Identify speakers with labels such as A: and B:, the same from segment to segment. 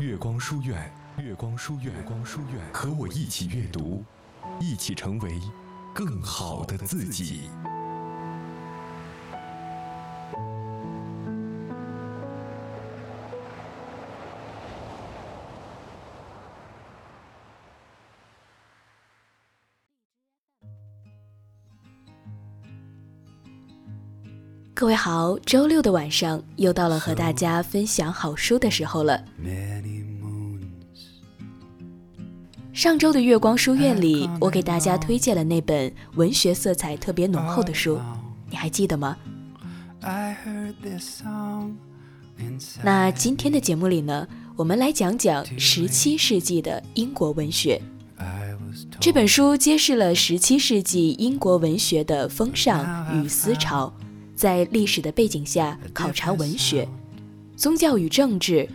A: 月光书院，月光书院，月光书院，和我一起阅读，一起成为更好的自己。
B: 各位好，周六的晚上又到了和大家分享好书的时候了。上周的月光书院里，我给大家推荐了那本文学色彩特别浓厚的书，你还记得吗？那今天的节目里呢，我们来讲讲十七世纪的英国文学。这本书揭示了十七世纪英国文学的风尚与思潮。在历史的背景下考察文学、宗教与政治、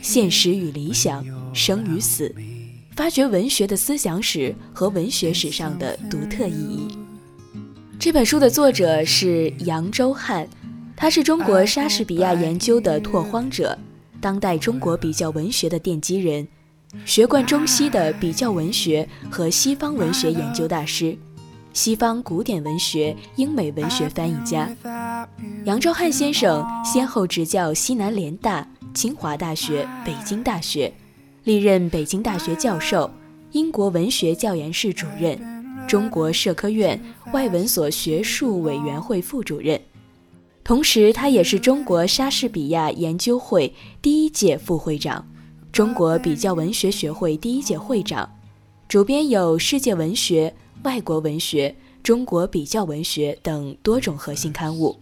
B: 现实与理想、生与死，发掘文学的思想史和文学史上的独特意义。这本书的作者是杨周汉，他是中国莎士比亚研究的拓荒者，当代中国比较文学的奠基人，学贯中西的比较文学和西方文学研究大师。西方古典文学、英美文学翻译家杨昭汉先生先后执教西南联大、清华大学、北京大学，历任北京大学教授、英国文学教研室主任、中国社科院外文所学术委员会副主任。同时，他也是中国莎士比亚研究会第一届副会长，中国比较文学学会第一届会长，主编有《世界文学》。外国文学、中国比较文学等多种核心刊物。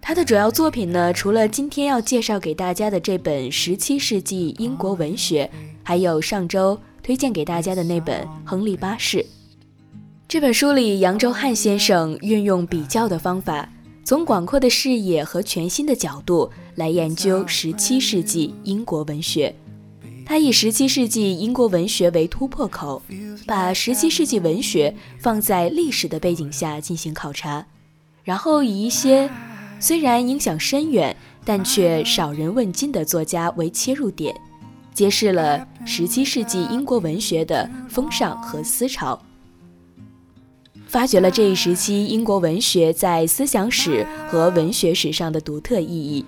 B: 他的主要作品呢，除了今天要介绍给大家的这本十七世纪英国文学，还有上周推荐给大家的那本《亨利八世》。这本书里，杨周汉先生运用比较的方法，从广阔的视野和全新的角度来研究十七世纪英国文学。他以十七世纪英国文学为突破口，把十七世纪文学放在历史的背景下进行考察，然后以一些虽然影响深远但却少人问津的作家为切入点，揭示了十七世纪英国文学的风尚和思潮，发掘了这一时期英国文学在思想史和文学史上的独特意义。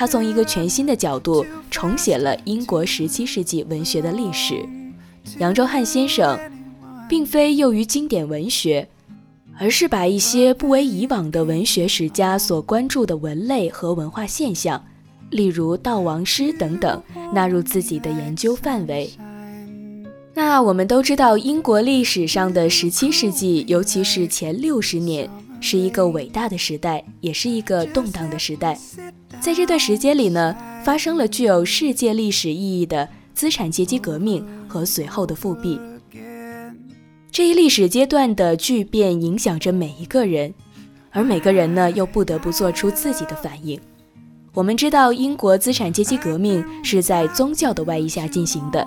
B: 他从一个全新的角度重写了英国十七世纪文学的历史。杨周汉先生并非囿于经典文学，而是把一些不为以往的文学史家所关注的文类和文化现象，例如悼亡诗等等，纳入自己的研究范围。那我们都知道，英国历史上的十七世纪，尤其是前六十年，是一个伟大的时代，也是一个动荡的时代。在这段时间里呢，发生了具有世界历史意义的资产阶级革命和随后的复辟。这一历史阶段的巨变影响着每一个人，而每个人呢又不得不做出自己的反应。我们知道，英国资产阶级革命是在宗教的外衣下进行的，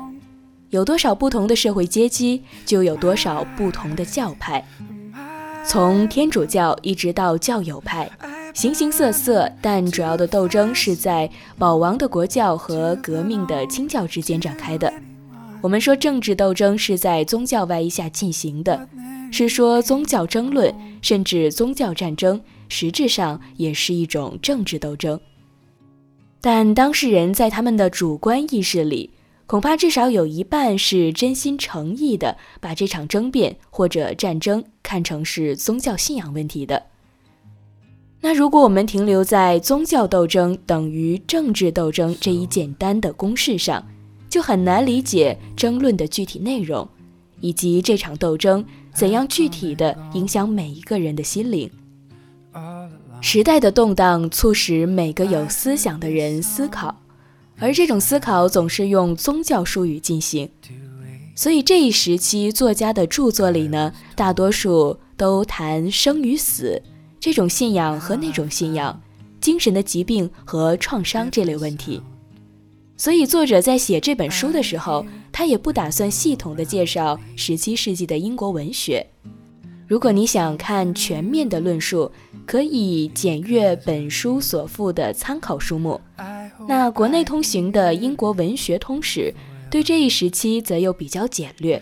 B: 有多少不同的社会阶级，就有多少不同的教派，从天主教一直到教友派。形形色色，但主要的斗争是在保王的国教和革命的清教之间展开的。我们说政治斗争是在宗教外衣下进行的，是说宗教争论甚至宗教战争，实质上也是一种政治斗争。但当事人在他们的主观意识里，恐怕至少有一半是真心诚意的，把这场争辩或者战争看成是宗教信仰问题的。如果我们停留在宗教斗争等于政治斗争这一简单的公式上，就很难理解争论的具体内容，以及这场斗争怎样具体的影响每一个人的心灵。时代的动荡促使每个有思想的人思考，而这种思考总是用宗教术语进行，所以这一时期作家的著作里呢，大多数都谈生与死。这种信仰和那种信仰，精神的疾病和创伤这类问题，所以作者在写这本书的时候，他也不打算系统的介绍十七世纪的英国文学。如果你想看全面的论述，可以检阅本书所附的参考书目，那国内通行的《英国文学通史》对这一时期则又比较简略，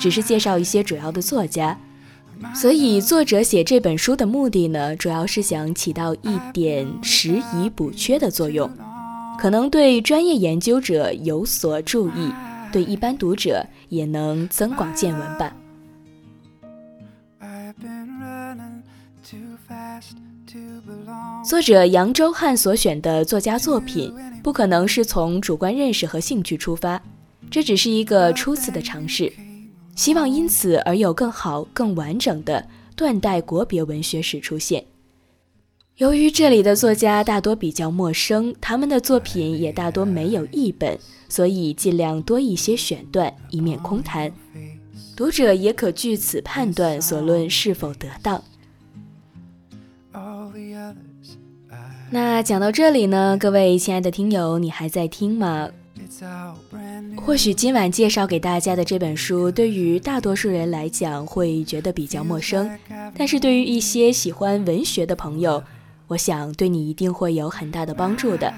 B: 只是介绍一些主要的作家。所以作者写这本书的目的呢，主要是想起到一点拾遗补缺的作用，可能对专业研究者有所注意，对一般读者也能增广见闻吧。作者杨周汉所选的作家作品，不可能是从主观认识和兴趣出发，这只是一个初次的尝试，希望因此而有更好、更完整的断代国别文学史出现。由于这里的作家大多比较陌生，他们的作品也大多没有译本，所以尽量多一些选段，以免空谈，读者也可据此判断所论是否得当。那讲到这里呢，各位亲爱的听友，你还在听吗？或许今晚介绍给大家的这本书，对于大多数人来讲会觉得比较陌生，但是对于一些喜欢文学的朋友，我想对你一定会有很大的帮助的。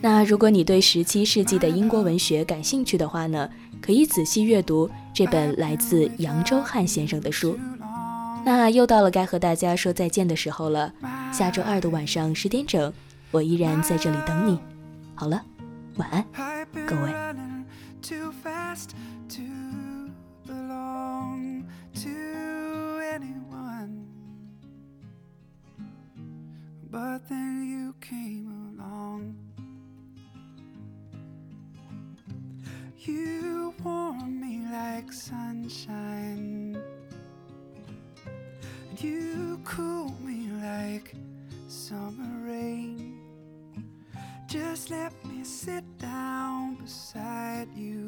B: 那如果你对十七世纪的英国文学感兴趣的话呢，可以仔细阅读这本来自扬州汉先生的书。那又到了该和大家说再见的时候了。下周二的晚上十点整，我依然在这里等你。好了，晚安，各位。too
C: fast to belong to anyone. But then you came along. You warm me like sunshine.
B: You cool me like summer rain. Just let me sit down beside you.